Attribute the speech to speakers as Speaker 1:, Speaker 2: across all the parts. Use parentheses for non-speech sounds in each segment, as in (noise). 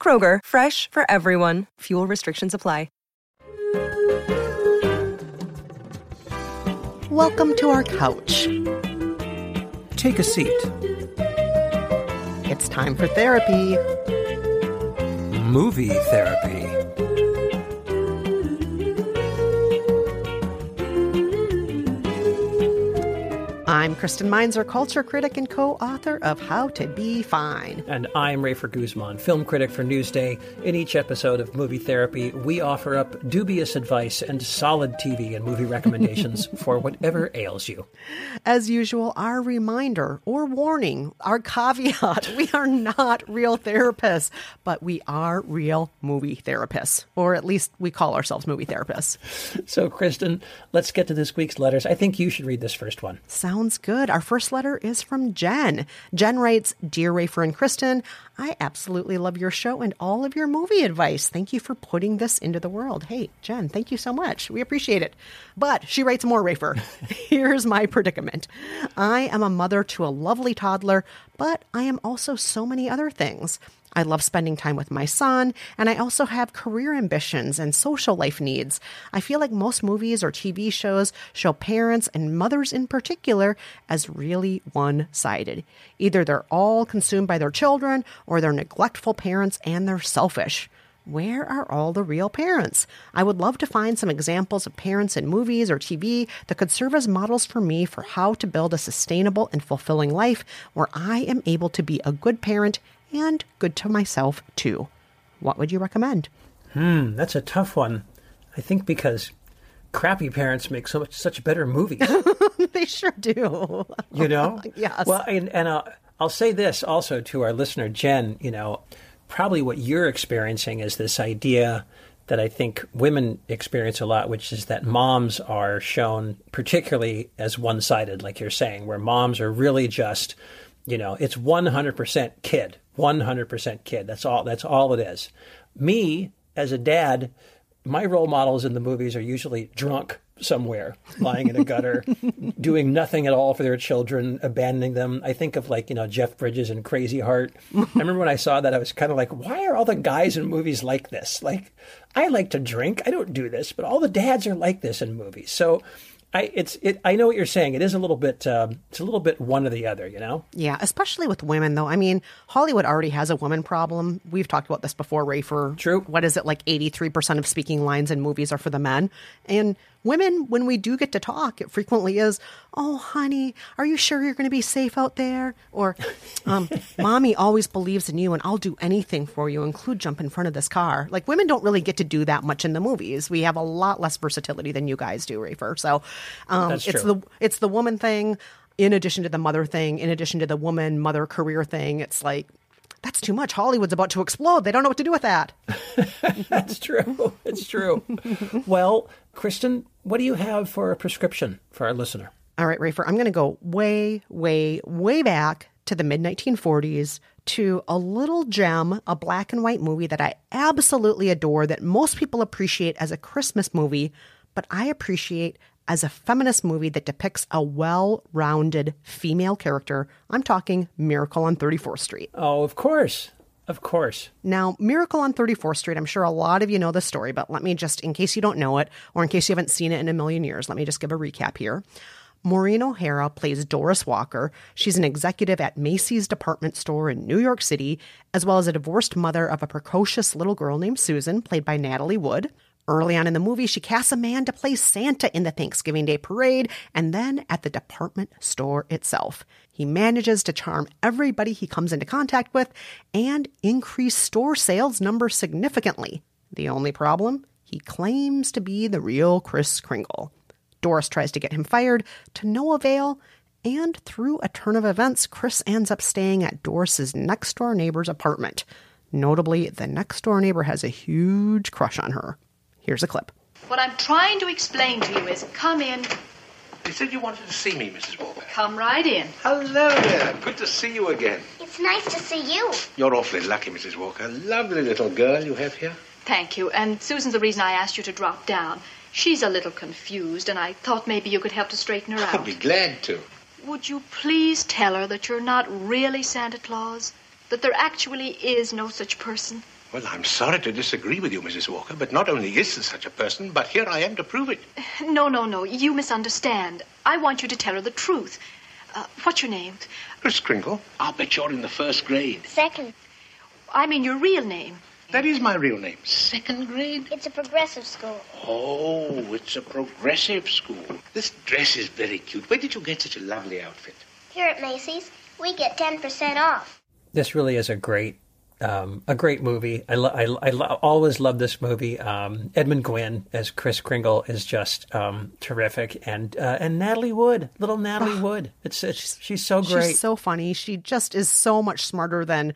Speaker 1: Kroger, fresh for everyone. Fuel restrictions apply.
Speaker 2: Welcome to our couch.
Speaker 3: Take a seat.
Speaker 2: It's time for therapy.
Speaker 3: Movie therapy.
Speaker 2: I'm Kristen Meinzer, culture critic and co author of How to Be Fine.
Speaker 3: And I'm Rafer Guzman, film critic for Newsday. In each episode of Movie Therapy, we offer up dubious advice and solid TV and movie (laughs) recommendations for whatever ails you.
Speaker 2: As usual, our reminder or warning, our caveat we are not real therapists, but we are real movie therapists, or at least we call ourselves movie therapists.
Speaker 3: So, Kristen, let's get to this week's letters. I think you should read this first one.
Speaker 2: Sounds good. Our first letter is from Jen. Jen writes Dear Rafer and Kristen, I absolutely love your show and all of your movie advice. Thank you for putting this into the world. Hey, Jen, thank you so much. We appreciate it. But she writes more, Rafer. (laughs) Here's my predicament I am a mother to a lovely toddler, but I am also so many other things. I love spending time with my son, and I also have career ambitions and social life needs. I feel like most movies or TV shows show parents and mothers in particular as really one sided. Either they're all consumed by their children, or they're neglectful parents and they're selfish. Where are all the real parents? I would love to find some examples of parents in movies or TV that could serve as models for me for how to build a sustainable and fulfilling life where I am able to be a good parent and good to myself too. What would you recommend?
Speaker 3: Hmm, that's a tough one. I think because crappy parents make so much such better movies. (laughs)
Speaker 2: they sure do.
Speaker 3: You know? (laughs)
Speaker 2: yes.
Speaker 3: Well, and, and I'll say this also to our listener, Jen, you know, probably what you're experiencing is this idea that I think women experience a lot, which is that moms are shown particularly as one sided, like you're saying, where moms are really just, you know, it's 100% kid, 100% kid. That's all, that's all it is. Me, as a dad, my role models in the movies are usually drunk somewhere, lying in a gutter, (laughs) doing nothing at all for their children, abandoning them. I think of like, you know, Jeff Bridges and Crazy Heart. I remember when I saw that, I was kind of like, why are all the guys in movies like this? Like, I like to drink. I don't do this, but all the dads are like this in movies. So I it's it. I know what you're saying. It is a little bit. Um, it's a little bit one or the other. You know.
Speaker 2: Yeah, especially with women, though. I mean, Hollywood already has a woman problem. We've talked about this before, Ray. For
Speaker 3: True.
Speaker 2: What is it like? Eighty three percent of speaking lines in movies are for the men, and women, when we do get to talk, it frequently is, "Oh, honey, are you sure you're going to be safe out there?" Or, um, (laughs) "Mommy always believes in you, and I'll do anything for you, include jump in front of this car." Like women don't really get to do that much in the movies. We have a lot less versatility than you guys do, Rafer. So, um, it's the it's the woman thing, in addition to the mother thing, in addition to the woman mother career thing. It's like. That's too much. Hollywood's about to explode. They don't know what to do with that. (laughs)
Speaker 3: That's true. It's true. well, Kristen, what do you have for a prescription for our listener?
Speaker 2: All right, Rafer, I'm going to go way, way, way back to the mid 1940s to a little gem, a black and white movie that I absolutely adore, that most people appreciate as a Christmas movie, but I appreciate as a feminist movie that depicts a well rounded female character. I'm talking Miracle on 34th Street.
Speaker 3: Oh, of course. Of course.
Speaker 2: Now, Miracle on 34th Street, I'm sure a lot of you know the story, but let me just, in case you don't know it, or in case you haven't seen it in a million years, let me just give a recap here. Maureen O'Hara plays Doris Walker. She's an executive at Macy's department store in New York City, as well as a divorced mother of a precocious little girl named Susan, played by Natalie Wood. Early on in the movie, she casts a man to play Santa in the Thanksgiving Day parade and then at the department store itself. He manages to charm everybody he comes into contact with and increase store sales numbers significantly. The only problem? He claims to be the real Kris Kringle. Doris tries to get him fired to no avail, and through a turn of events, Kris ends up staying at Doris's next door neighbor's apartment. Notably, the next door neighbor has a huge crush on her. Here's a clip.
Speaker 4: What I'm trying to explain to you is come in,
Speaker 5: You said you wanted to see me, Mrs. Walker.
Speaker 4: come right in.
Speaker 5: Hello there. Good to see you again.
Speaker 6: It's nice to see you.
Speaker 5: You're awfully lucky, Mrs. Walker. Lovely little girl you have here.
Speaker 4: Thank you. And Susan's the reason I asked you to drop down. She's a little confused, and I thought maybe you could help to straighten her out.
Speaker 5: I'd be glad to.
Speaker 4: Would you please tell her that you're not really Santa Claus? That there actually is no such person?
Speaker 5: Well, I'm sorry to disagree with you, Mrs. Walker, but not only is there such a person, but here I am to prove it. (sighs)
Speaker 4: No, no, no. You misunderstand. I want you to tell her the truth. Uh, what's your name?
Speaker 5: Kris Kringle, I'll bet you're in the first grade.
Speaker 6: Second,
Speaker 4: I mean your real name.
Speaker 5: That is my real name. Second grade?
Speaker 6: it's a progressive school.
Speaker 5: Oh, it's a progressive school. This dress is very cute. Where did you get such a lovely outfit?
Speaker 6: Here at Macy's, we get 10% off.
Speaker 3: This really is a great, um, a great movie. I, lo- I, I lo- always love this movie. Um, Edmund Gwenn as Kris Kringle is just um, terrific, and uh, and Natalie Wood, little Natalie Wood. It's, it's she's so great.
Speaker 2: She's so funny. She just is so much smarter than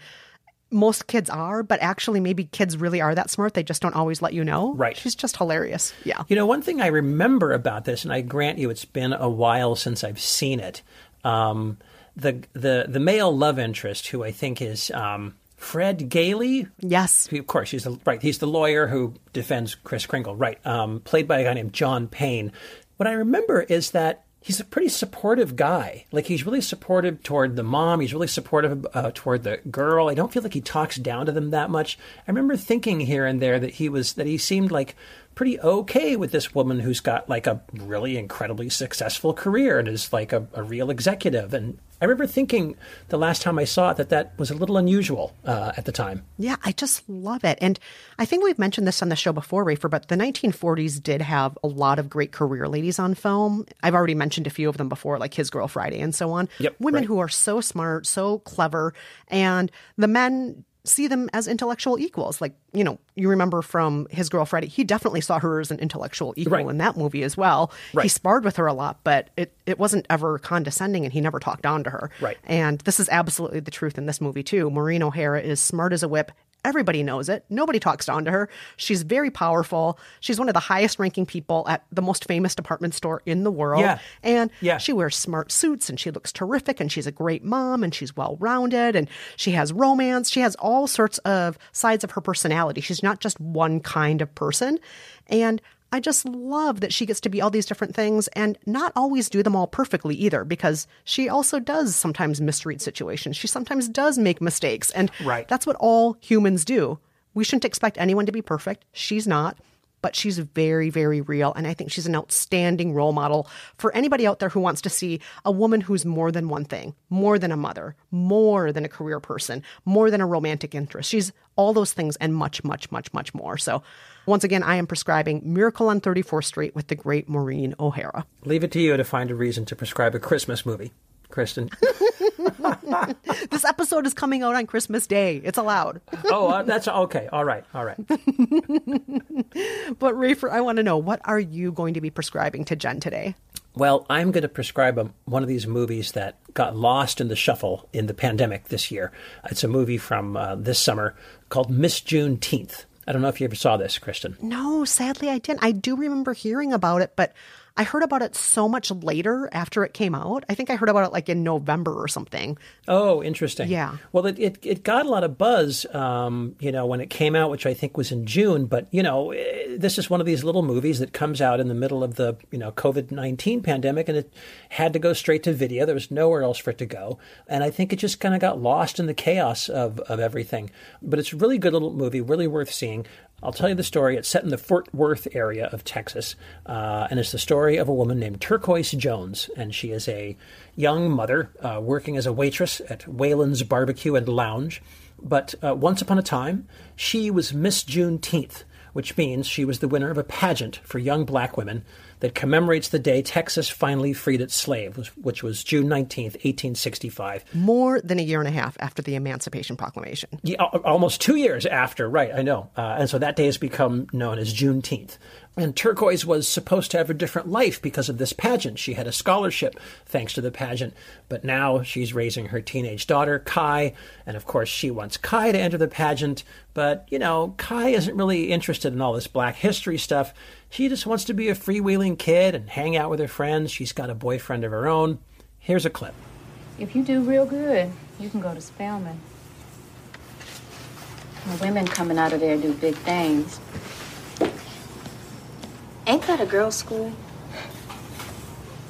Speaker 2: most kids are, but actually, maybe kids really are that smart. They just don't always let you know.
Speaker 3: Right.
Speaker 2: She's just hilarious. Yeah.
Speaker 3: You know, one thing I remember about this, and I grant you, it's been a while since I've seen it. Um, the the the male love interest, who I think is um, Fred Gailey.
Speaker 2: Yes.
Speaker 3: Of course, he's the right. He's the lawyer who defends Kris Kringle, right? Um, played by a guy named John Payne. What I remember is that he's a pretty supportive guy. Like he's really supportive toward the mom. He's really supportive uh, toward the girl. I don't feel like he talks down to them that much. I remember thinking here and there that he was that he seemed like pretty okay with this woman who's got like a really incredibly successful career and is like a, a real executive. And I remember thinking the last time I saw it that that was a little unusual uh, at the time.
Speaker 2: Yeah, I just love it. And I think we've mentioned this on the show before, Rafer, but the 1940s did have a lot of great career ladies on film. I've already mentioned a few of them before, like His Girl Friday and so on.
Speaker 3: Yep,
Speaker 2: Women
Speaker 3: right.
Speaker 2: who are so smart, so clever, and the men see them as intellectual equals. Like, you know, you remember from His Girl Friday, he definitely saw her as an intellectual equal
Speaker 3: Right.
Speaker 2: in that movie as well. He sparred with her a lot, but it, it wasn't ever condescending and he never talked down to her.
Speaker 3: Right.
Speaker 2: And this is absolutely the truth in this movie, too. Maureen O'Hara is smart as a whip. Everybody knows it. Nobody talks down to her. She's very powerful. She's one of the highest ranking people at the most famous department store in the world.
Speaker 3: Yeah.
Speaker 2: And
Speaker 3: Yeah.
Speaker 2: she wears smart suits and she looks terrific and she's a great mom and she's well rounded and she has romance. She has all sorts of sides of her personality. She's not just one kind of person. And I just love that she gets to be all these different things and not always do them all perfectly either, because she also does sometimes misread situations. She sometimes does make mistakes. And
Speaker 3: Right.
Speaker 2: that's what all humans do. We shouldn't expect anyone to be perfect. She's not, but she's very, very real. And I think she's an outstanding role model for anybody out there who wants to see a woman who's more than one thing, more than a mother, more than a career person, more than a romantic interest. She's all those things and much, much, much, much more. So, once again, I am prescribing Miracle on 34th Street with the great Maureen O'Hara.
Speaker 3: Leave it to you to find a reason to prescribe a Christmas movie, Kristen. (laughs)
Speaker 2: This episode is coming out on Christmas Day. It's allowed.
Speaker 3: oh, uh, that's okay. All right. All right. (laughs)
Speaker 2: But, Rafer, I want to know what are you going to be prescribing to Jen today?
Speaker 3: Well, I'm going to prescribe a, one of these movies that got lost in the shuffle in the pandemic this year. It's a movie from uh, this summer called Miss Juneteenth. I don't know if you ever saw this, Kristen.
Speaker 2: No, sadly, I didn't. I do remember hearing about it, but I heard about it so much later after it came out. I think I heard about it like in November or something.
Speaker 3: Oh, interesting.
Speaker 2: Yeah.
Speaker 3: Well, it, it, it got a lot of buzz, um, you know, when it came out, which I think was in June. But, you know, eh, this is one of these little movies that comes out in the middle of the, you know, COVID 19 pandemic and it had to go straight to video. There was nowhere else for it to go. And I think it just kind of got lost in the chaos of, of everything. But it's a really good little movie, really worth seeing. I'll tell you the story. It's set in the Fort Worth area of Texas, uh, and it's the story of a woman named Turquoise Jones. And she is a young mother uh, working as a waitress at Whalen's Barbecue and Lounge. But uh, once upon a time, she was Miss Juneteenth, which means she was the winner of a pageant for young black women that commemorates the day Texas finally freed its slaves, which was June 19th, 1865.
Speaker 2: More than a year and a half after the Emancipation Proclamation.
Speaker 3: Yeah, almost two years after, right, I know. Uh, and so that day has become known as Juneteenth. And Turquoise was supposed to have a different life because of this pageant. She had a scholarship thanks to the pageant, but now she's raising her teenage daughter, Kai, and of course she wants Kai to enter the pageant, but you know, Kai isn't really interested in all this black history stuff. She just wants to be a freewheeling kid and hang out with her friends. She's got a boyfriend of her own. Here's a clip.
Speaker 7: If you do real good, you can go to Spelman. The women coming out of there do big things.
Speaker 6: Ain't that a girls' school?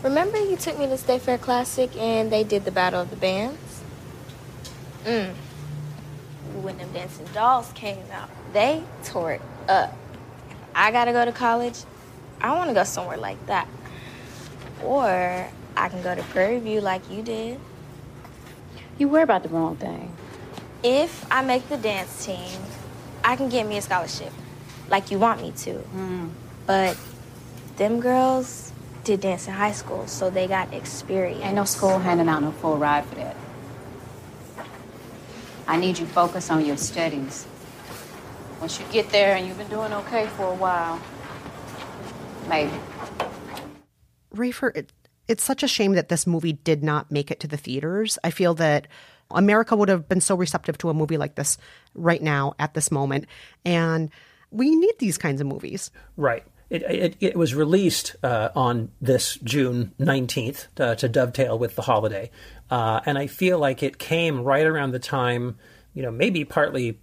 Speaker 6: Remember you took me to State Fair Classic and they did the Battle of the Bands? Mm. When them dancing dolls came out, they tore it up. I gotta go to college. I wanna go somewhere like that. Or I can go to Prairie View like you did.
Speaker 7: You worry about the wrong thing.
Speaker 6: If I make the dance team, I can get me a scholarship, like you want me to.
Speaker 7: Mm.
Speaker 6: But them girls did dance in high school, so they got experience.
Speaker 7: Ain't no school handing out no full ride for that. I need you focus on your studies. Once you get there and you've been doing okay for a while, maybe.
Speaker 2: Rafer, it, it's such a shame that this movie did not make it to the theaters. I feel that America would have been so receptive to a movie like this right now at this moment. And we need these kinds of movies.
Speaker 3: Right. It, it, it was released uh, on this June 19th uh, to dovetail with the holiday. Uh, and I feel like it came right around the time, you know, maybe partly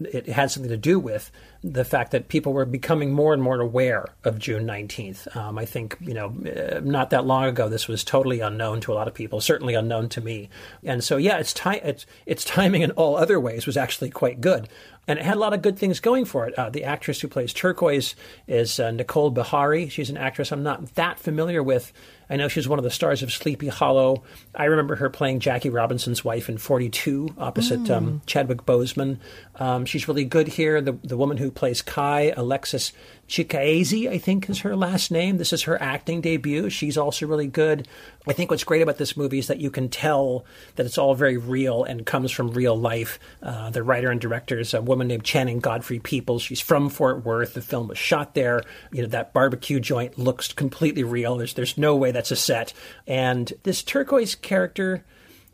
Speaker 3: it had something to do with the fact that people were becoming more and more aware of June 19th. Um, I think, you know, uh, not that long ago, this was totally unknown to a lot of people, certainly unknown to me. And so, yeah, its, ti- its, its timing in all other ways was actually quite good and it had a lot of good things going for it. Uh, the actress who plays Turquoise is uh, Nicole Beharie. She's an actress I'm not that familiar with. I know she's one of the stars of Sleepy Hollow. I remember her playing Jackie Robinson's wife in 42 opposite mm. um, Chadwick Boseman. Um, she's really good here. The, the woman who plays Kai, Alexis Chikaeze, I think is her last name. This is her acting debut. She's also really good. I think what's great about this movie is that you can tell that it's all very real and comes from real life. Uh, the writer and director is a woman named Channing Godfrey Peoples. She's from Fort Worth. The film was shot there. You know that barbecue joint looks completely real. There's there's no way that's a set. And this turquoise character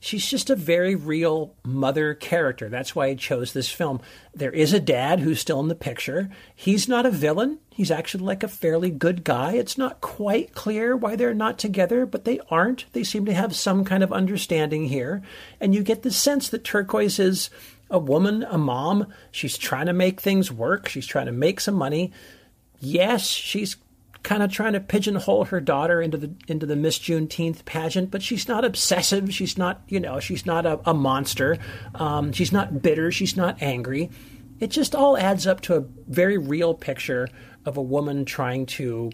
Speaker 3: she's just a very real mother character. That's why I chose this film. There is a dad who's still in the picture. He's not a villain. He's actually like a fairly good guy. It's not quite clear why they're not together, but they aren't. They seem to have some kind of understanding here. And you get the sense that Turquoise is a woman, a mom. She's trying to make things work. She's trying to make some money. Yes, she's kind of trying to pigeonhole her daughter into the into the Miss Juneteenth pageant, but she's not obsessive. She's not, you know, she's not a, a monster. Um, she's not bitter. She's not angry. It just all adds up to a very real picture of a woman trying to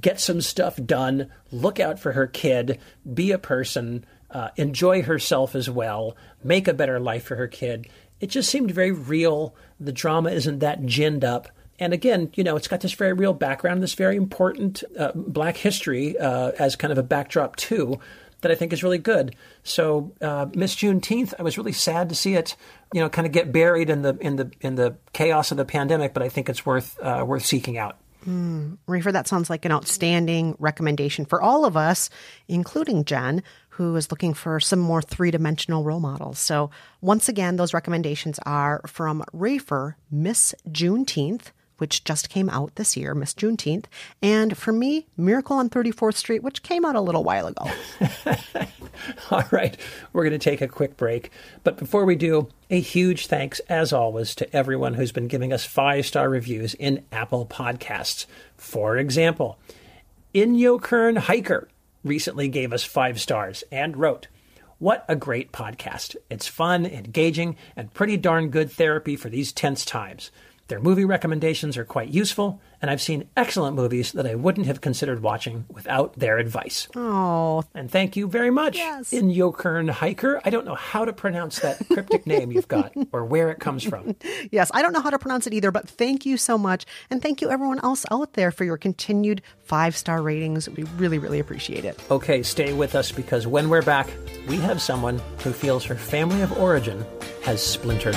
Speaker 3: get some stuff done, look out for her kid, be a person, uh, enjoy herself as well, make a better life for her kid. It just seemed very real. The drama isn't that ginned up. And again, you know, it's got this very real background, this very important uh, Black history uh, as kind of a backdrop too, that I think is really good. So uh, Miss Juneteenth, I was really sad to see it, you know, kind of get buried in the in the in the chaos of the pandemic. But I think it's worth uh, worth seeking out.
Speaker 2: Mm, Rafer, that sounds like an outstanding recommendation for all of us, including Jen, who is looking for some more three dimensional role models. So, once again, those recommendations are from Rafer, Miss Juneteenth which just came out this year, Miss Juneteenth, and for me, Miracle on 34th Street, which came out a little while ago. (laughs)
Speaker 3: All right, we're going to take a quick break. But before we do, a huge thanks, as always, to everyone who's been giving us five star reviews in Apple Podcasts. For example, Inyokern Hiker recently gave us five stars and wrote, what a great podcast. It's fun, engaging, and pretty darn good therapy for these tense times. Their movie recommendations are quite useful, and I've seen excellent movies that I wouldn't have considered watching without their advice.
Speaker 2: Oh,
Speaker 3: And thank you very much,
Speaker 2: Yes.
Speaker 3: Inyokern Hiker. I don't know how to pronounce that cryptic name you've got (laughs) or where it comes from.
Speaker 2: yes. I don't know how to pronounce it either, but thank you so much. And thank you, everyone else out there, for your continued five star ratings. We really, really appreciate it.
Speaker 3: Okay, stay with us because when we're back, we have someone who feels her family of origin has splintered.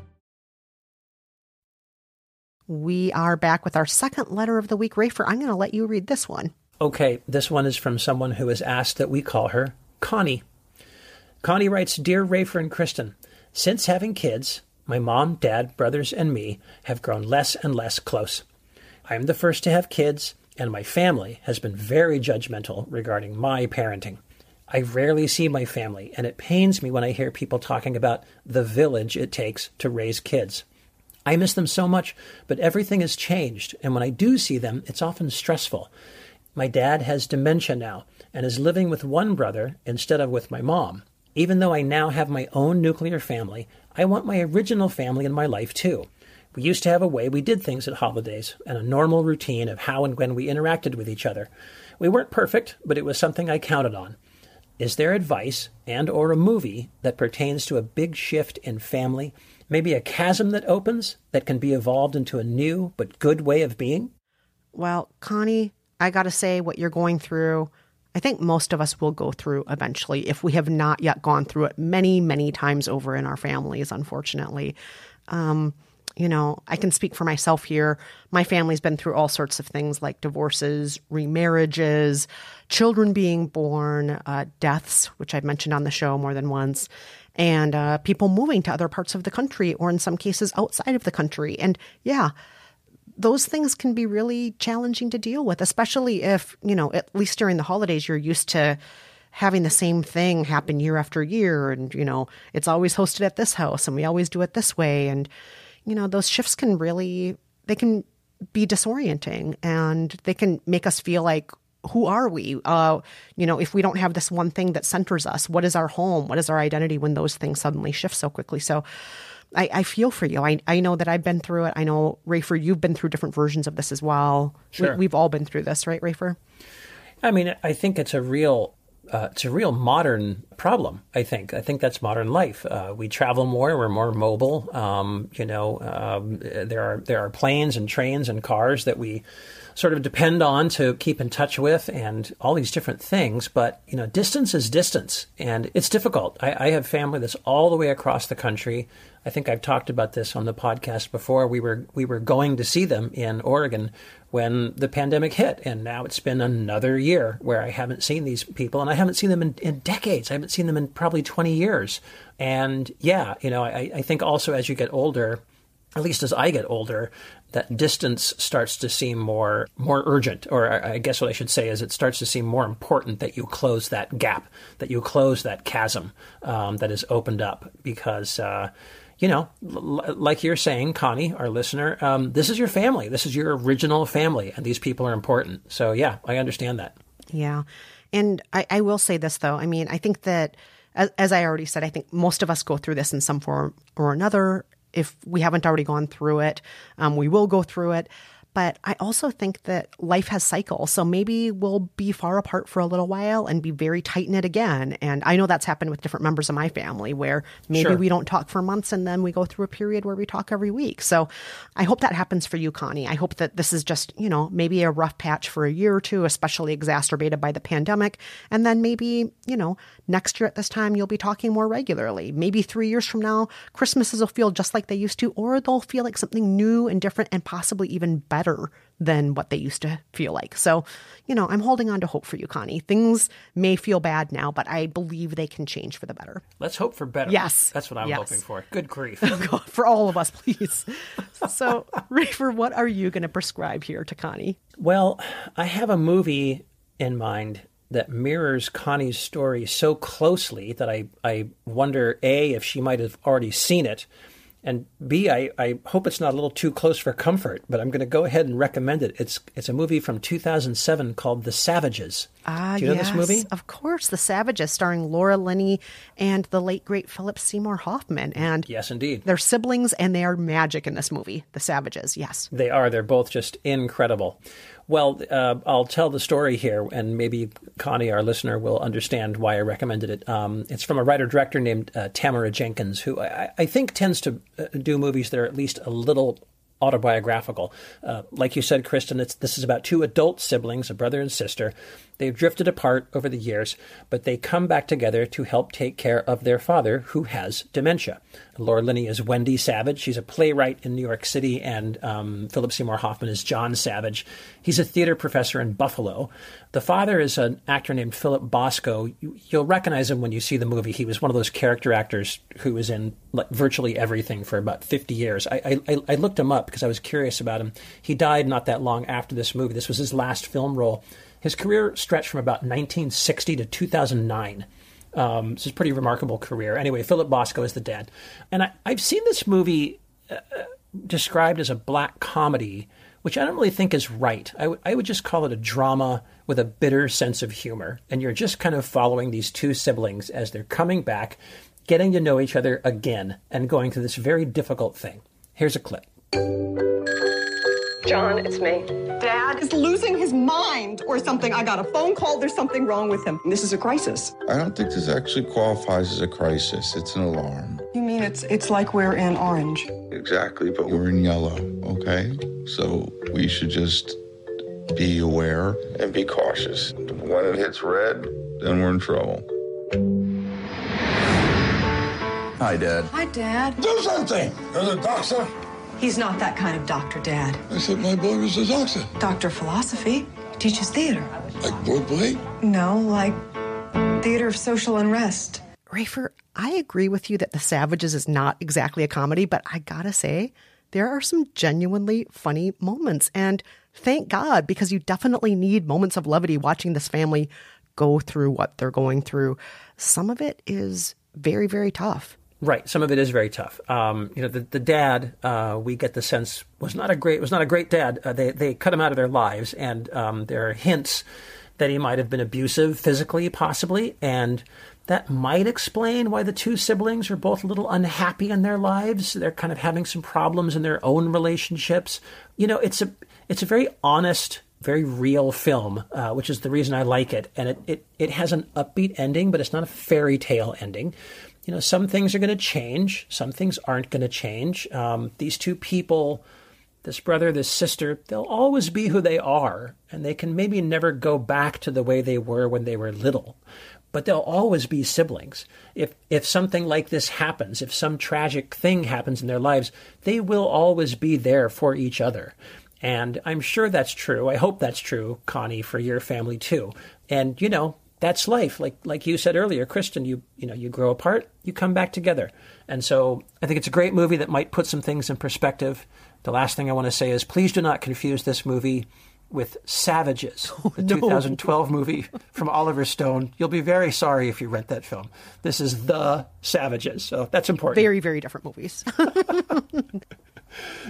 Speaker 2: We are back with our second letter of the week. Rafer, I'm going to let you read this one.
Speaker 3: Okay, this one is from someone who has asked that we call her Connie. Connie writes Dear Rafer and Kristen, since having kids, my mom, dad, brothers, and me have grown less and less close. I am the first to have kids, and my family has been very judgmental regarding my parenting. I rarely see my family, and it pains me when I hear people talking about the village it takes to raise kids. I miss them so much, but everything has changed, and when I do see them, it's often stressful. My dad has dementia now and is living with one brother instead of with my mom. Even though I now have my own nuclear family, I want my original family in my life too. We used to have a way we did things at holidays and a normal routine of how and when we interacted with each other. We weren't perfect, but it was something I counted on. Is there advice and or a movie that pertains to a big shift in family, maybe a chasm that opens that can be evolved into a new but good way of being?
Speaker 2: Well, Connie, I got to say, what you're going through, I think most of us will go through eventually if we have not yet gone through it many, many times over in our families, unfortunately. Um, you know, I can speak for myself here. My family's been through all sorts of things like divorces, remarriages, children being born, uh, deaths, which I've mentioned on the show more than once, and uh, people moving to other parts of the country or in some cases outside of the country. And yeah, those things can be really challenging to deal with, especially if, you know, at least during the holidays, you're used to having the same thing happen year after year. And, you know, it's always hosted at this house and we always do it this way. And, you know, those shifts can really, they can be disorienting and they can make us feel like, who are we? Uh, you know, if we don't have this one thing that centers us, what is our home? What is our identity when those things suddenly shift so quickly? So, I, I feel for you. I, I know that I've been through it. I know, Rafer, you've been through different versions of this as well.
Speaker 3: Sure.
Speaker 2: We, have all been through this, right, Rafer?
Speaker 3: I mean, I think it's a real. Uh, it's a real modern problem. I think. I think that's modern life. Uh, we travel more. We're more mobile. Um, you know, um, there are there are planes and trains and cars that we sort of depend on to keep in touch with, and all these different things. But you know, distance is distance, and it's difficult. I, I have family that's all the way across the country. I think I've talked about this on the podcast before. We were we were going to see them in Oregon when the pandemic hit, and now it's been another year where I haven't seen these people, and I haven't seen them in, in decades. I haven't seen them in probably twenty years. And yeah, you know, I, I think also as you get older, at least as I get older, that distance starts to seem more more urgent, or I guess what I should say is it starts to seem more important that you close that gap, that you close that chasm um, that is opened up, because uh, you know, l- like you're saying, Connie, our listener, um, this is your family, this is your original family, and these people are important. So yeah, I understand that.
Speaker 2: Yeah, and I, I will say this though. I mean, I think that as, as I already said, I think most of us go through this in some form or another if we haven't already gone through it, um, we will go through it. But I also think that life has cycles. So maybe we'll be far apart for a little while and be very tight knit again. And I know that's happened with different members of my family where maybe
Speaker 3: Sure.
Speaker 2: we don't talk for months and then we go through a period where we talk every week. So I hope that happens for you, Connie. I hope that this is just, you know, maybe a rough patch for a year or two, especially exacerbated by the pandemic. And then maybe, you know, next year at this time, you'll be talking more regularly. Maybe three years from now, Christmases will feel just like they used to, or they'll feel like something new and different and possibly even better than what they used to feel like. So, you know, I'm holding on to hope for you, Connie. Things may feel bad now, but I believe they can change for the better.
Speaker 3: Let's hope for better.
Speaker 2: Yes.
Speaker 3: That's what I'm
Speaker 2: Yes.
Speaker 3: hoping for. Good grief. (laughs)
Speaker 2: for all of us, please. So, (laughs) Rafer, what are you going to prescribe here to Connie?
Speaker 3: Well, I have a movie in mind that mirrors Connie's story so closely that I, I wonder A, if she might have already seen it, and B, I, I hope it's not a little too close for comfort, but I'm going to go ahead and recommend it. It's, it's a movie from 2007 called The Savages.
Speaker 2: Ah,
Speaker 3: Do you know
Speaker 2: yes,
Speaker 3: this movie?
Speaker 2: Of course, The Savages, starring Laura Linney and the late great Philip Seymour Hoffman, and
Speaker 3: Yes, indeed.
Speaker 2: they're siblings and they are magic in this movie. The Savages, yes.
Speaker 3: They are. They're both just incredible. Well, uh, I'll tell the story here, and maybe Connie, our listener, will understand why I recommended it. Um, it's from a writer director named uh, Tamara Jenkins, who I, I think tends to uh, do movies that are at least a little autobiographical. Uh, like you said, Kristen, this is about two adult siblings, a brother and sister. They've drifted apart over the years, but they come back together to help take care of their father, who has dementia. Laura Linney is Wendy Savage. She's a playwright in New York City, and um, Philip Seymour Hoffman is John Savage. He's a theater professor in Buffalo. The father is an actor named Philip Bosco. You, you'll recognize him when you see the movie. He was one of those character actors who was in like virtually everything for about 50 years. I, I, I looked him up because I was curious about him. He died not that long after this movie. This was his last film role. His career stretched from about 1960 to 2009. Um, this is a pretty remarkable career. Anyway, Philip Bosco is the dad. And I, I've seen this movie uh, described as a black comedy, which I don't really think is right. I, w- I would just call it a drama with a bitter sense of humor. And you're just kind of following these two siblings as they're coming back, getting to know each other again, and going through this very difficult thing. Here's a clip.
Speaker 8: John, it's me. Dad is losing his mind or something. I got a phone call. There's something wrong with him. This is a crisis.
Speaker 9: I don't think this actually qualifies as a crisis. It's an alarm.
Speaker 8: You mean it's it's like we're in orange?
Speaker 9: Exactly, but we're in yellow, okay? So we should just be aware and be cautious. When it hits red, then we're in trouble. Hi, Dad.
Speaker 8: Hi, Dad.
Speaker 9: Do something! There's a doctor.
Speaker 8: He's not that kind of doctor, Dad.
Speaker 9: I said my boy was a doctor.
Speaker 8: Doctor philosophy. Teaches theater.
Speaker 9: Like Broadway?
Speaker 8: No, like theater of social unrest.
Speaker 2: Rafer, I agree with you that The Savages is not exactly a comedy, but I gotta say, there are some genuinely funny moments. And thank God, because you definitely need moments of levity watching this family go through what they're going through. Some of it is very, very tough.
Speaker 3: Right. Some of it is very tough. Um, you know, the, the dad, uh, we get the sense was not a great was not a great dad. Uh, they they cut him out of their lives, and um, there are hints that he might have been abusive physically, possibly, and that might explain why the two siblings are both a little unhappy in their lives. They're kind of having some problems in their own relationships. You know, it's a it's a very honest very real film, uh, which is the reason I like it. And it, it, it has an upbeat ending, but it's not a fairy tale ending. You know, some things are going to change, some things aren't going to change. Um, these two people, this brother, this sister, they'll always be who they are, and they can maybe never go back to the way they were when they were little. But they'll always be siblings. If if something like this happens, if some tragic thing happens in their lives, they will always be there for each other. And I'm sure that's true. I hope that's true, Connie, for your family too. And you know, that's life. Like like you said earlier, Kristen, you you know, you grow apart, you come back together. And so I think it's a great movie that might put some things in perspective. The last thing I want to say is please do not confuse this movie with Savages, (laughs) oh, the 2012 movie from Oliver Stone. You'll be very sorry if you rent that film. This is The Savages. So that's important.
Speaker 2: Very, very different movies. (laughs)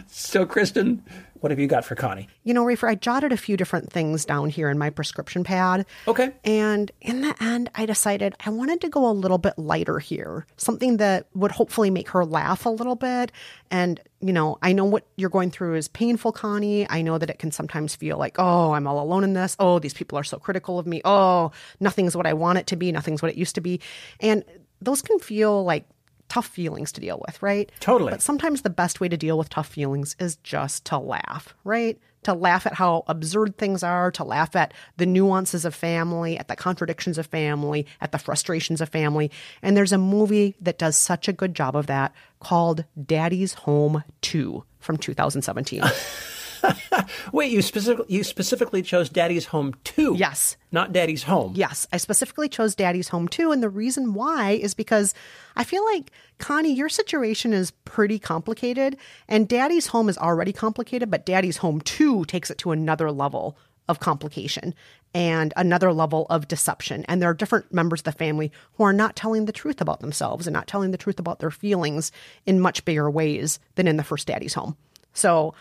Speaker 3: So, Kristen, what have you got for Connie?
Speaker 2: You know, Rafer, I jotted a few different things down here in my prescription pad.
Speaker 3: Okay.
Speaker 2: And in the end, I decided I wanted to go a little bit lighter here, something that would hopefully make her laugh a little bit. And, you know, I know what you're going through is painful, Connie. I know that it can sometimes feel like, oh, I'm all alone in this. Oh, these people are so critical of me. Oh, nothing's what I want it to be. Nothing's what it used to be. And those can feel like tough feelings to deal with, right?
Speaker 3: Totally.
Speaker 2: But sometimes the best way to deal with tough feelings is just to laugh, right? To laugh at how absurd things are, to laugh at the nuances of family, at the contradictions of family, at the frustrations of family. And there's a movie that does such a good job of that called Daddy's Home 2 from 2017. (laughs) (laughs)
Speaker 3: Wait, you specifically you specifically chose Daddy's Home 2.
Speaker 2: Yes.
Speaker 3: Not Daddy's Home.
Speaker 2: Yes, I specifically chose Daddy's Home 2. And the reason why is because I feel like, Connie, your situation is pretty complicated. And Daddy's Home is already complicated, but Daddy's Home 2 takes it to another level of complication and another level of deception. And there are different members of the family who are not telling the truth about themselves and not telling the truth about their feelings in much bigger ways than in the first Daddy's Home. So,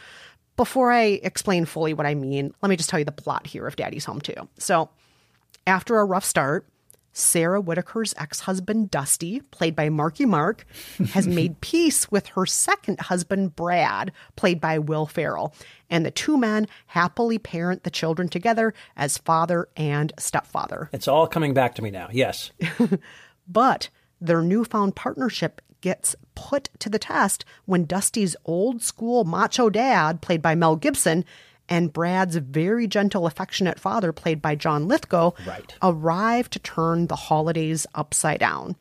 Speaker 2: before I explain fully what I mean, let me just tell you the plot here of Daddy's Home 2. So, after a rough start, Sarah Whitaker's ex husband, Dusty, played by Marky Mark, (laughs) has made peace with her second husband, Brad, played by Will Ferrell. And the two men happily parent the children together as father and stepfather.
Speaker 3: It's all coming back to me now. Yes. (laughs)
Speaker 2: But their newfound partnership gets put to the test when Dusty's old school macho dad, played by Mel Gibson, and Brad's very gentle, affectionate father, played by John Lithgow,
Speaker 3: Right.
Speaker 2: arrive to turn the holidays upside down.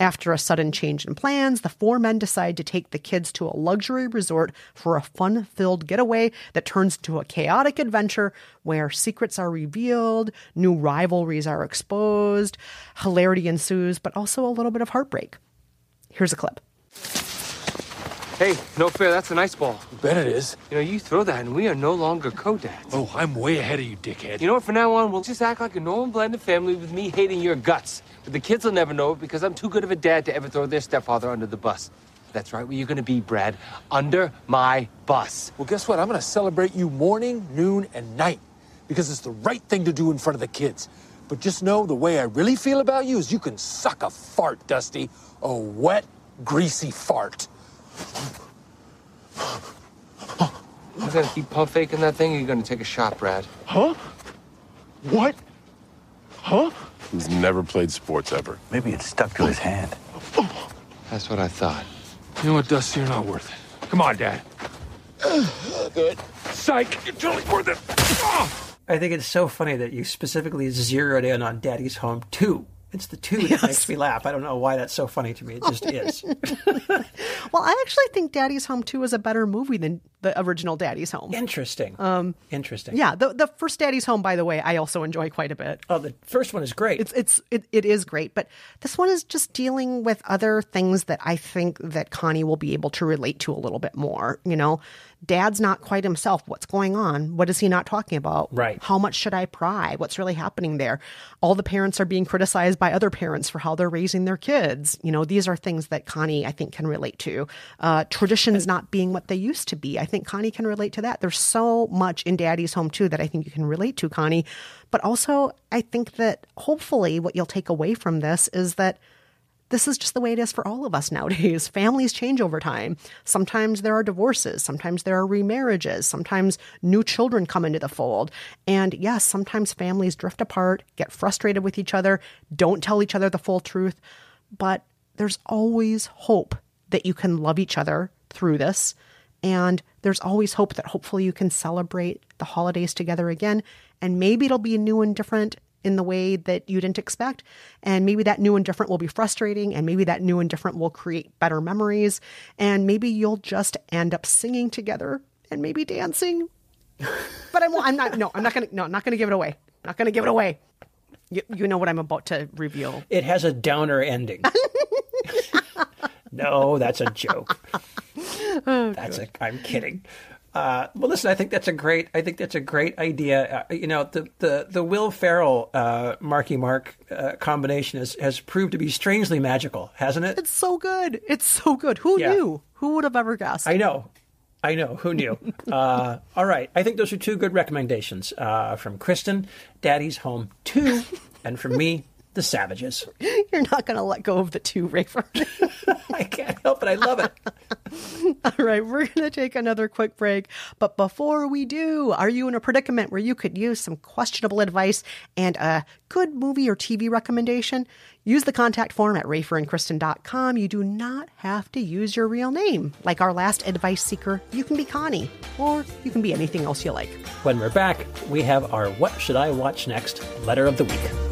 Speaker 2: After a sudden change in plans, the four men decide to take the kids to a luxury resort for a fun filled getaway that turns into a chaotic adventure where secrets are revealed, new rivalries are exposed, hilarity ensues, but also a little bit of heartbreak. Here's a clip.
Speaker 10: Hey, no fair, that's an ice ball.
Speaker 11: Bet it is.
Speaker 10: You know, you throw that and we are no longer co-dads.
Speaker 11: Oh, I'm way ahead of you, dickhead.
Speaker 10: You know what, from now on, we'll just act like a normal blended family with me hating your guts. But the kids will never know it because I'm too good of a dad to ever throw their stepfather under the bus. That's right, where you're gonna be, Brad. Under my bus.
Speaker 11: Well, guess what? I'm gonna celebrate you morning, noon, and night because it's the right thing to do in front of the kids. But just know the way I really feel about you is you can suck a fart, Dusty. A wet, greasy fart.
Speaker 10: You gonna keep pump faking that thing or you're gonna take a shot, Brad?
Speaker 11: Huh? What? Huh?
Speaker 12: He's never played sports ever.
Speaker 13: Maybe it's stuck to his hand.
Speaker 10: That's what I thought.
Speaker 11: You know what, Dusty? You're not worth it. Come on, Dad.
Speaker 12: Good.
Speaker 11: Psych! You're totally worth it. Ah!
Speaker 3: I think it's so funny that you specifically zeroed in on Daddy's Home 2. It's the 2 that makes me laugh. I don't know why that's so funny to me. It just is. (laughs)
Speaker 2: Well, I actually think Daddy's Home 2 is a better movie than the original Daddy's Home.
Speaker 3: Interesting.
Speaker 2: Um,
Speaker 3: Interesting.
Speaker 2: Yeah, the the first Daddy's Home, by the way, I also enjoy quite a bit.
Speaker 3: Oh, the first one is great.
Speaker 2: It's it's it, it is great, but this one is just dealing with other things that I think that Connie will be able to relate to a little bit more. You know, Dad's not quite himself. What's going on? What is he not talking about?
Speaker 3: Right.
Speaker 2: How much should I pry? What's really happening there? All the parents are being criticized by other parents for how they're raising their kids. You know, these are things that Connie I think can relate to. Uh, traditions not being what they used to be. I think Connie can relate to that. There's so much in Daddy's Home 2 that I think you can relate to, Connie. But also, I think that hopefully what you'll take away from this is that this is just the way it is for all of us nowadays. (laughs) Families change over time. Sometimes there are divorces, sometimes there are remarriages, sometimes new children come into the fold. And yes, sometimes families drift apart, get frustrated with each other, don't tell each other the full truth. But there's always hope that you can love each other through this. And there's always hope that hopefully you can celebrate the holidays together again. And maybe it'll be new and different in the way that you didn't expect. And maybe that new and different will be frustrating. And maybe that new and different will create better memories. And maybe you'll just end up singing together and maybe dancing. But I'm, I'm not, no, I'm not going to, no, I'm not going to give it away. I'm Not going to give it away. You, you know what I'm about to reveal.
Speaker 3: It has a downer ending. (laughs) no, that's a joke. (laughs) that's a. I'm kidding. Uh, well, listen. I think that's a great. I think that's a great idea. Uh, you know, the the the Will Ferrell uh, Marky Mark uh, combination has has proved to be strangely magical, hasn't it?
Speaker 2: It's so good. It's so good. Who
Speaker 3: Yeah.
Speaker 2: knew? Who would have ever guessed?
Speaker 3: I know. I know. Who knew? (laughs) uh, all right. I think those are two good recommendations uh, from Kristen, Daddy's Home 2, and from me, The Savages. (laughs)
Speaker 2: You're not going to let go of the two, Rafer. (laughs)
Speaker 3: I can't help it. I love it. (laughs)
Speaker 2: All right, we're going to take another quick break. But before we do, are you in a predicament where you could use some questionable advice and a good movie or TV recommendation? Use the contact form at raferandkristen.com. You do not have to use your real name. Like our last advice seeker, you can be Connie, or you can be anything else you like.
Speaker 3: When we're back, we have our What Should I Watch Next letter of the week.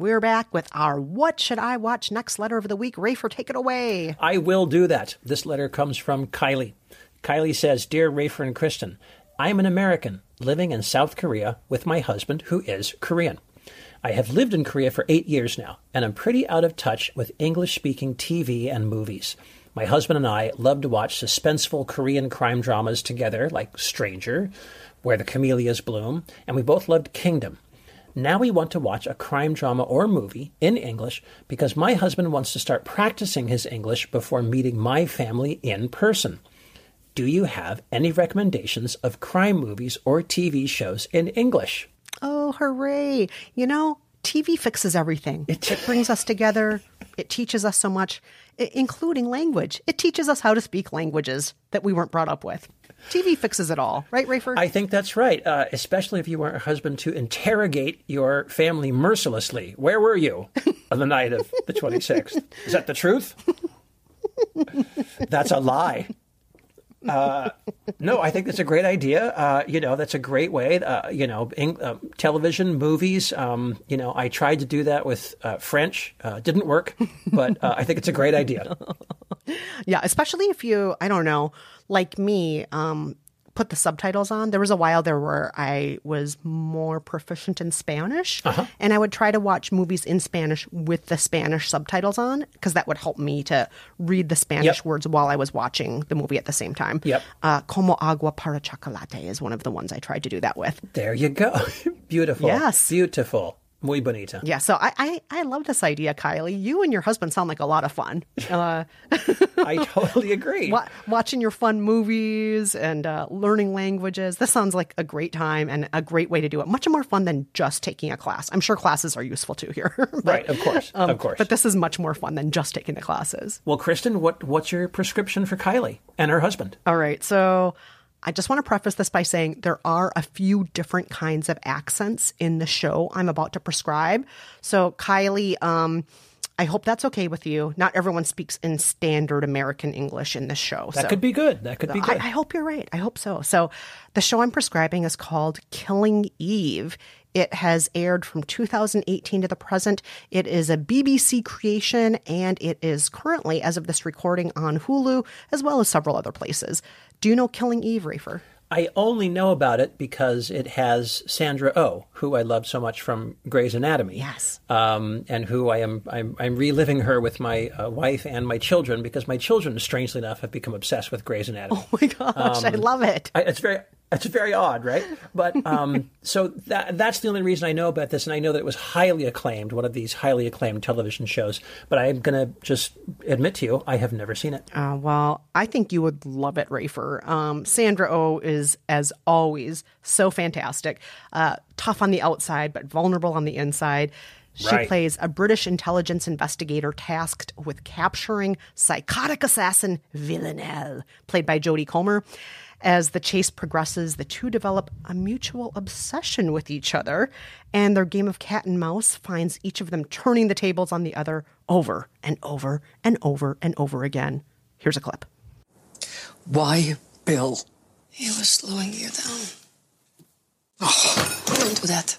Speaker 2: We're back with our What Should I Watch Next letter of the week. Rafer, take it away.
Speaker 3: I will do that. This letter comes from Kylie. Kylie says Dear Rafer and Kristen, I am an American living in South Korea with my husband, who is Korean. I have lived in Korea for eight years now, and I'm pretty out of touch with English speaking TV and movies. My husband and I love to watch suspenseful Korean crime dramas together, like Stranger, where the camellias bloom, and we both loved Kingdom. Now we want to watch a crime drama or movie in English because my husband wants to start practicing his English before meeting my family in person. Do you have any recommendations of crime movies or TV shows in English?
Speaker 2: Oh, hooray. You know, TV fixes everything. It, brings us together. It teaches us so much, including language. It teaches us how to speak languages that we weren't brought up with. TV fixes it all, right, Rafer?
Speaker 3: I think that's right, uh, especially if you want a husband to interrogate your family mercilessly. Where were you on the night of the 26th? Is that the truth? That's a lie. Uh, no, I think that's a great idea. Uh, you know, that's a great way. Uh, you know, in, uh, television, movies. Um, you know, I tried to do that with uh, French. Uh, didn't work, but uh, I think it's a great idea. (laughs)
Speaker 2: Yeah, especially if you, I don't know, like me, um, put the subtitles on. There was a while there where I was more proficient in Spanish,
Speaker 3: Uh-huh.
Speaker 2: and I would try to watch movies in Spanish with the Spanish subtitles on because that would help me to read the Spanish
Speaker 3: Yep.
Speaker 2: words while I was watching the movie at the same time.
Speaker 3: Yep.
Speaker 2: Uh, Como agua para chocolate is one of the ones I tried to do that with.
Speaker 3: There you go. (laughs) Beautiful.
Speaker 2: Yes.
Speaker 3: Beautiful. Muy bonita.
Speaker 2: Yeah, so I, I, I love this idea, Kylie. You and your husband sound like a lot of fun. (laughs) Uh,
Speaker 3: I totally agree.
Speaker 2: wa- watching your fun movies and uh, learning languages. This sounds like a great time and a great way to do it. Much more fun than just taking a class. I'm sure classes are useful too here. (laughs) but,
Speaker 3: Right, of course,
Speaker 2: um,
Speaker 3: of course.
Speaker 2: But this is much more fun than just taking the classes.
Speaker 3: Well, Kristen, what what's your prescription for Kylie and her husband?
Speaker 2: All right, so I just want to preface this by saying there are a few different kinds of accents in the show I'm about to prescribe. So, Kylie, um, I hope that's okay with you. Not everyone speaks in standard American English in this show.
Speaker 3: That
Speaker 2: so.
Speaker 3: could be good. That could be
Speaker 2: I,
Speaker 3: good.
Speaker 2: I hope you're right. I hope so. So, the show I'm prescribing is called Killing Eve. It has aired from 2018 to the present. It is a BBC creation and it is currently, as of this recording, on Hulu as well as several other places. Do you know Killing Eve, Rafer?
Speaker 3: I only know about it because it has Sandra Oh, who I love so much from Grey's Anatomy.
Speaker 2: Yes.
Speaker 3: Um, and who I am, I'm, I'm reliving her with my uh, wife and my children because my children, strangely enough, have become obsessed with Grey's Anatomy.
Speaker 2: Oh my gosh, I love it.
Speaker 3: I, it's very, it's very odd, right? But um, (laughs) so that that's the only reason I know about this, and I know that it was highly acclaimed, one of these highly acclaimed television shows. But I'm going to just admit to you, I have never seen it.
Speaker 2: Uh, well, I think you would love it, Rafer. Um, Sandra Oh is, as always, so fantastic. Uh, tough on the outside, but vulnerable on the inside. She
Speaker 3: Right.
Speaker 2: plays a British intelligence investigator tasked with capturing psychotic assassin Villanelle, played by Jodie Comer. As the chase progresses, the two develop a mutual obsession with each other, and their game of cat and mouse finds each of them turning the tables on the other over and over and over and over again. Here's a clip.
Speaker 14: Why, Bill?
Speaker 15: He was slowing you down. Oh, don't do that.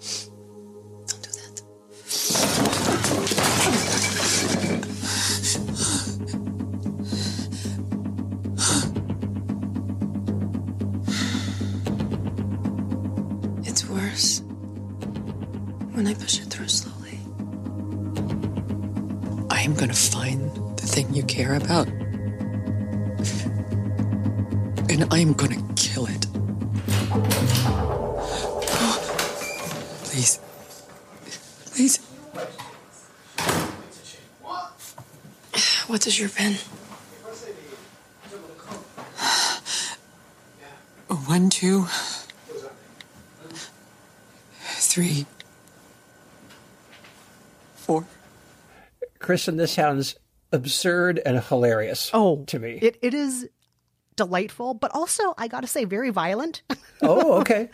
Speaker 15: It's when I push it through slowly.
Speaker 14: I am gonna find the thing you care about. And I am gonna kill it. Oh, please. Please.
Speaker 15: What does your pen?
Speaker 14: One, two, three,
Speaker 3: Kristen, this sounds absurd and hilarious.
Speaker 2: Oh,
Speaker 3: to me.
Speaker 2: It, it is delightful, but also, I gotta say, very violent. (laughs)
Speaker 3: Oh, okay.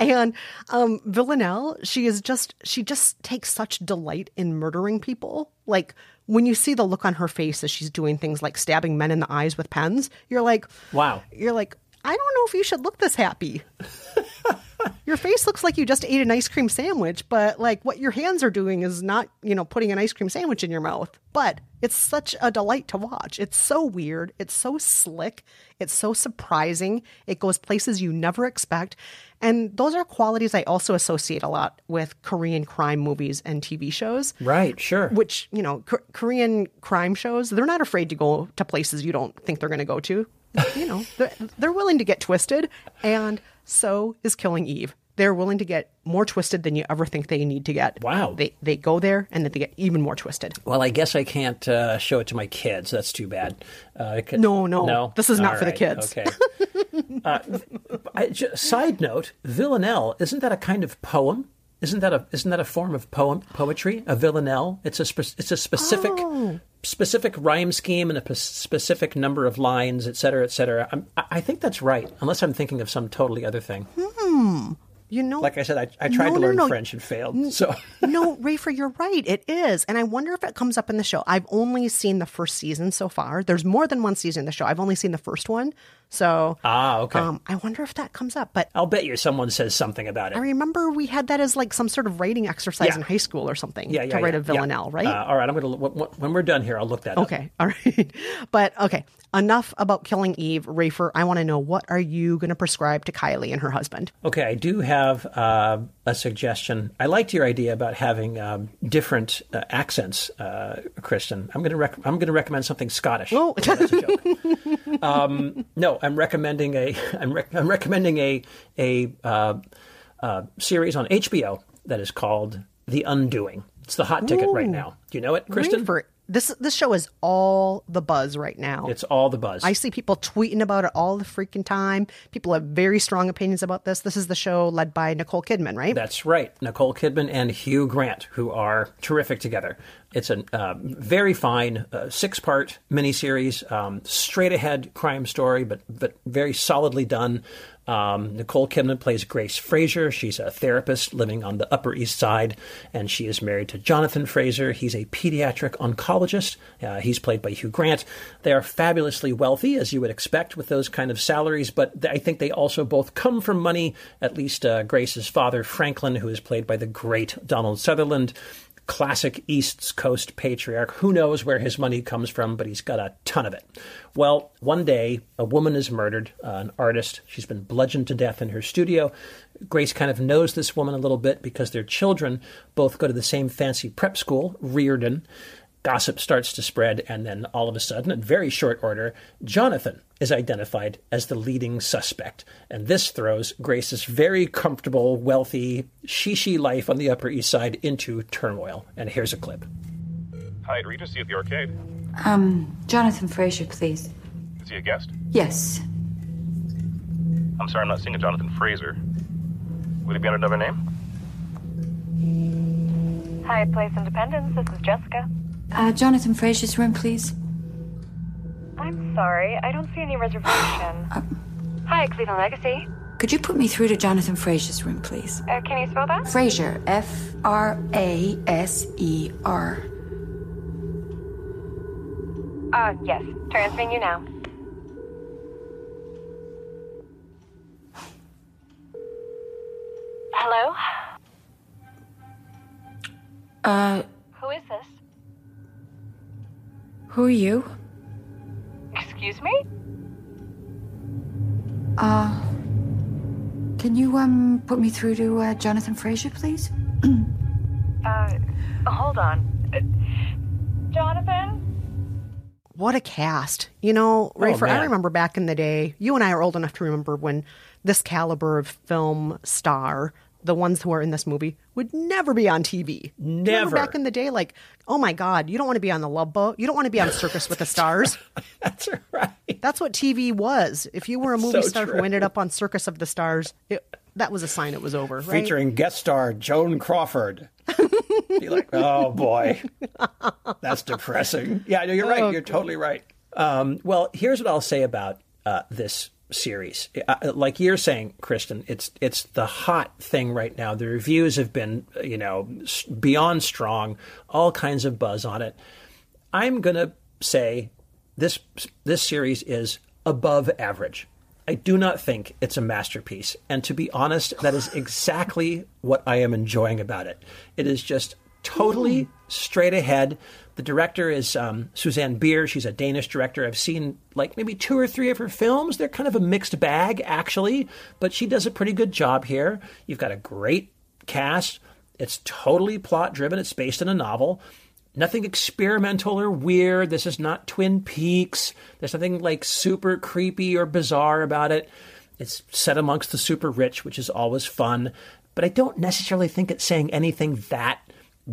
Speaker 2: and um, Villanelle, she is just, she just takes such delight in murdering people. Like, when you see the look on her face as she's doing things like stabbing men in the eyes with pens, you're like,
Speaker 3: wow.
Speaker 2: You're like, I don't know if you should look this happy. Your face looks like you just ate an ice cream sandwich, but like what your hands are doing is not, you know, putting an ice cream sandwich in your mouth. But it's such a delight to watch. It's so weird. It's so slick. It's so surprising. It goes places you never expect. And those are qualities I also associate a lot with Korean crime movies and TV shows.
Speaker 3: Right, sure.
Speaker 2: Which, you know, K- Korean crime shows, they're not afraid to go to places you don't think they're going to go to. You know, they're, they're willing to get twisted. And so is Killing Eve. They're willing to get more twisted than you ever think they need to get.
Speaker 3: Wow.
Speaker 2: They, they go there and then they get even more twisted.
Speaker 3: Well, I guess I can't uh, show it to my kids. That's too bad. Uh, could-
Speaker 2: No, no.
Speaker 3: no.
Speaker 2: This is not
Speaker 3: All
Speaker 2: for the kids.
Speaker 3: Okay. uh, I, side note: Villanelle isn't that a kind of poem? Isn't that a isn't that a form of poem poetry? A villanelle. It's a spe- it's a specific
Speaker 2: Oh.
Speaker 3: specific rhyme scheme and a p- specific number of lines, et cetera, et cetera. I'm, I I think that's right, unless I'm thinking of some totally other thing.
Speaker 2: Hmm. You know,
Speaker 3: Like I said, I, I tried
Speaker 2: No,
Speaker 3: to
Speaker 2: no,
Speaker 3: learn
Speaker 2: no.
Speaker 3: French and failed. So (laughs)
Speaker 2: no, (laughs) Rafer, you're right. It is. And I wonder if it comes up in the show. I've only seen the first season so far. There's more than one season in the show. I've only seen the first one. So
Speaker 3: ah, okay.
Speaker 2: um, I wonder if that comes up. But
Speaker 3: I'll bet you someone says something about it.
Speaker 2: I remember we had that as like some sort of writing exercise
Speaker 3: Yeah.
Speaker 2: in high school or something
Speaker 3: yeah, yeah,
Speaker 2: to write a villanelle, right?
Speaker 3: Uh, all right, I'm gonna when, when we're done here, I'll look that up.
Speaker 2: Okay, (laughs) all right. But okay, enough about killing Eve. Rafer, I want to know what are you going to prescribe to Kylie and her husband?
Speaker 3: Okay, I do have uh, a suggestion. I liked your idea about having um, different uh, accents, uh, Kristen. I'm going to rec- I'm to recommend something Scottish.
Speaker 2: Oh,
Speaker 3: that's a joke. (laughs) um, no, I'm recommending a I'm, rec- I'm recommending a a uh, uh, series on HBO that is called The Undoing. It's the hot ticket right now. Do you know it, Kristen?
Speaker 2: Rafer, this this show is all the buzz right now.
Speaker 3: It's all the buzz.
Speaker 2: I see people tweeting about it all the freaking time. People have very strong opinions about this. This is the show led by Nicole Kidman, right?
Speaker 3: That's right. Nicole Kidman and Hugh Grant, who are terrific together. It's a uh, very fine uh, six part miniseries, um, straight ahead crime story, but, but very solidly done. Um, Nicole Kidman plays Grace Fraser. She's a therapist living on the Upper East Side, and she is married to Jonathan Fraser. He's a pediatric oncologist. Uh, he's played by Hugh Grant. They are fabulously wealthy, as you would expect with those kind of salaries, but I think they also both come from money. At least uh, Grace's father, Franklin, who is played by the great Donald Sutherland classic East Coast patriarch. Who knows where his money comes from, but he's got a ton of it. Well, one day, a woman is murdered, uh, an artist. She's been bludgeoned to death in her studio. Grace kind of knows this woman a little bit because their children both go to the same fancy prep school, Reardon. Gossip starts to spread, and then all of a sudden, in very short order, Jonathan is identified as the leading suspect. And this throws Grace's very comfortable, wealthy, shishi life on the Upper East Side into turmoil. And here's a clip.
Speaker 16: Hi, Regency at the arcade.
Speaker 7: Um, Jonathan Fraser, please.
Speaker 16: Is he a guest?
Speaker 7: Yes.
Speaker 16: I'm sorry, I'm not seeing a Jonathan Fraser. Would he be under another name?
Speaker 17: Hyatt Place Independence, this is Jessica.
Speaker 7: Uh, Jonathan Fraser's room, please.
Speaker 17: I'm sorry, I don't see any reservation. (gasps) Hi, Cleveland Legacy.
Speaker 7: Could you put me through to Jonathan Fraser's room, please?
Speaker 17: Uh, can you spell that?
Speaker 7: Fraser, F R A S E R.
Speaker 17: Uh, yes. Transferring you now. Hello?
Speaker 7: Uh,
Speaker 17: Who is this?
Speaker 7: Who are you?
Speaker 17: Excuse me?
Speaker 7: Uh, can you, um, put me through to, uh, Jonathan Fraser, please? (clears throat)
Speaker 17: Uh, hold on. Uh, Jonathan?
Speaker 2: What a cast. You know, Rafer, I remember back in the day, you and I are old enough to remember when this caliber of film star, the ones who are in this movie, would never be on TV. Do you remember
Speaker 3: Never.
Speaker 2: back in the day, like, oh my God, you don't want to be on the Love Boat. You don't want to be on Circus with the (laughs) Stars.
Speaker 3: That's right.
Speaker 2: That's what TV was. If you were a movie
Speaker 3: So
Speaker 2: star who ended up on Circus of the Stars, it, that was a sign it was over, right?
Speaker 3: Featuring guest star Joan Crawford. Be like, (laughs) oh boy, that's depressing. Yeah, no, you're right.
Speaker 2: Oh,
Speaker 3: you're totally right. Um, well, here's what I'll say about uh, this series. Uh, like you're saying, Kristen, it's it's the hot thing right now. The reviews have been, you know, beyond strong. All kinds of buzz on it. I'm gonna say this this series is above average. I do not think it's a masterpiece, and to be honest, that is exactly what I am enjoying about it. It is just totally straight ahead. The director is um, Susanne Bier. She's a Danish director. I've seen like maybe two or three of her films. They're kind of a mixed bag, actually, but she does a pretty good job here. You've got a great cast. It's totally plot driven. It's based on a novel. Nothing experimental or weird. This is not Twin Peaks. There's nothing like super creepy or bizarre about it. It's set amongst the super rich, which is always fun. But I don't necessarily think it's saying anything that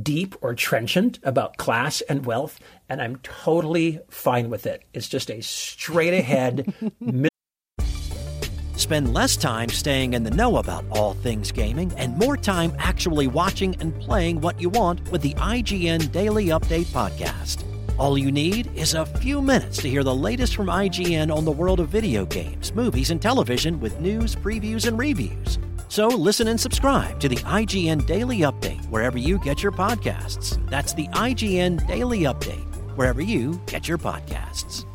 Speaker 3: deep or trenchant about class and wealth. And I'm totally fine with it. It's just a straight ahead, (laughs) (laughs)
Speaker 18: Spend less time staying in the know about all things gaming and more time actually watching and playing what you want with the IGN Daily Update podcast. All you need is a few minutes to hear the latest from IGN on the world of video games, movies, and television with news, previews, and reviews. So listen and subscribe to the IGN Daily Update wherever you get your podcasts. That's the IGN Daily Update, wherever you get your podcasts.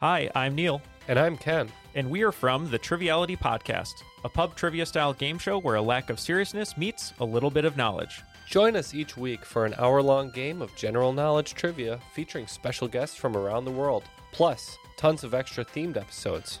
Speaker 19: Hi, I'm Neil.
Speaker 20: And I'm Ken.
Speaker 19: And we are from the Triviality Podcast, a pub trivia style game show where a lack of seriousness meets a little bit of knowledge.
Speaker 20: Join us each week for an hour long game of general knowledge trivia featuring special guests from around the world, plus tons of extra themed episodes.